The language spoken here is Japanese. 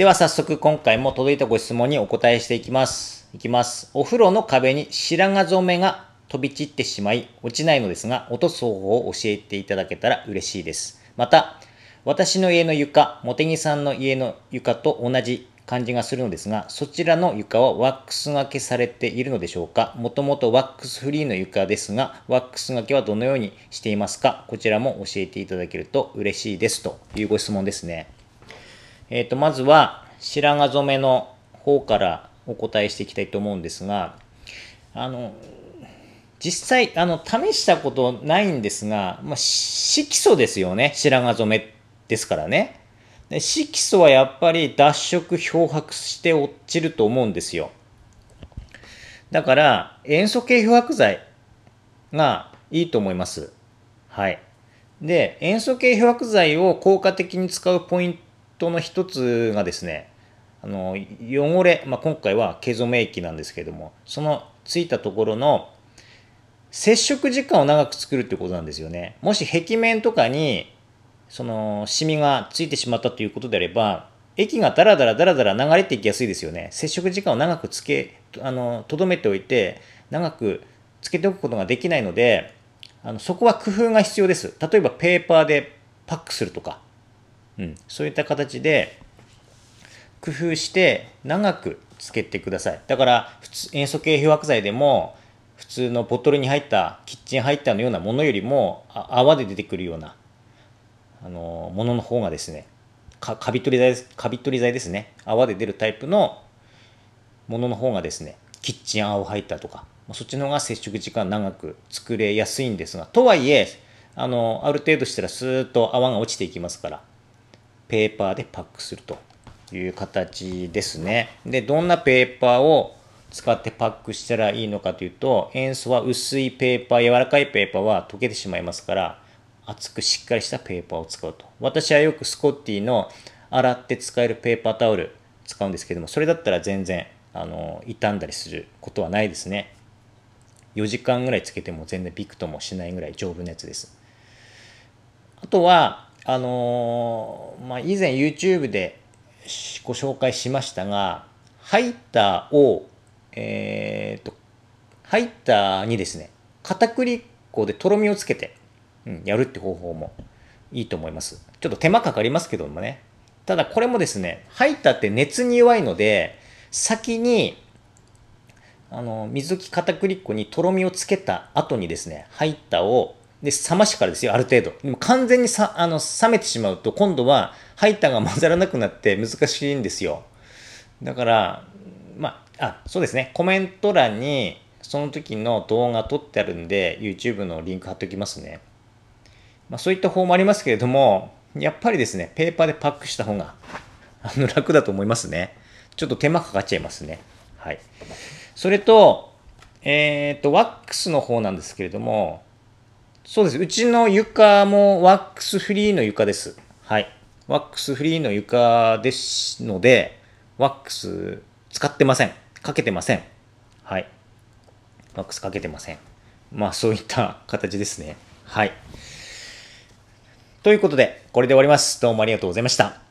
では早速今回も届いたご質問にお答えしていきます。いきます。お風呂の壁に白髪染めが飛び散ってしまい落ちないのですが、落とす方法を教えていただけたら嬉しいです。また、私の家の床、茂木さんの家の床と同じ感じがするのですが、そちらの床はワックスがけされているのでしょうか？もともとワックスフリーの床ですが、ワックスがけはどのようにしていますか？こちらも教えていただけると嬉しいです。というご質問ですね。えっ、と、まずは、白髪染めの方からお答えしていきたいと思うんですが、あの、実際、あの、試したことないんですが、まあ、色素ですよね。白髪染めですからね。で色素はやっぱり脱色漂白して落ちると思うんですよ。だから、塩素系漂白剤がいいと思います。はい。で、塩素系漂白剤を効果的に使うポイントの一つがですね、あの汚れ、まあ、今回は毛染め液なんですけども、そのついたところの接触時間を長く作るってことなんですよね。もし壁面とかにそのシミがついてしまったということであれば、液がダラダラダラダラ流れていきやすいですよね。接触時間を長くつけ、あの、とどめておいて、長くつけておくことができないので、あのそこは工夫が必要です。例えばペーパーでパックするとか、うん、そういった形で工夫して長くつけてください。だから普通塩素系漂白剤でも普通のボトルに入ったキッチンハイターのようなものよりも泡で出てくるようなあのものの方がですねかカビ取り剤ですカビ取り剤ですね泡で出るタイプのものの方がですねキッチン泡ハイターとかそっちの方が接触時間長く作れやすいんですがとはいえあのある程度したらスーッと泡が落ちていきますからペーパーでパックするという形ですね。でどんなペーパーを使ってパックしたらいいのかというと塩素は薄いペーパー柔らかいペーパーは溶けてしまいますから厚くしっかりしたペーパーを使うと。私はよくスコッティの洗って使えるペーパータオル使うんですけどもそれだったら全然あの傷んだりすることはないですね。4時間ぐらいつけても全然ビクともしないぐらい丈夫なやつです。あとはあのーまあ、以前 YouTube でご紹介しましたがハイターをえー、とハイターにですね片栗粉でとろみをつけてうん、やるって方法もいいと思います。ちょっと手間かかりますけどもね。ただこれもですね、ハイターって熱に弱いので、先に、あの、水溶き片栗粉にとろみをつけた後にですね、ハイターを、で、冷ましてからですよ、ある程度。でも完全にさ、あの、冷めてしまうと、今度はハイターが混ざらなくなって難しいんですよ。だから、まあ、あ、そうですね、コメント欄に、その時の動画撮ってあるんで、YouTube のリンク貼っておきますね。まあ、そういった方もありますけれども、やっぱりですね、ペーパーでパックした方があの楽だと思いますね。ちょっと手間かかっちゃいますね。はい。それと、えっ、と、ワックスの方なんですけれども、そうです。うちの床もワックスフリーの床です。はい。ワックスフリーの床ですので、ワックス使ってません。かけてません。はい。ワックスかけてません。まあ、そういった形ですね。はい。ということで、これで終わります。どうもありがとうございました。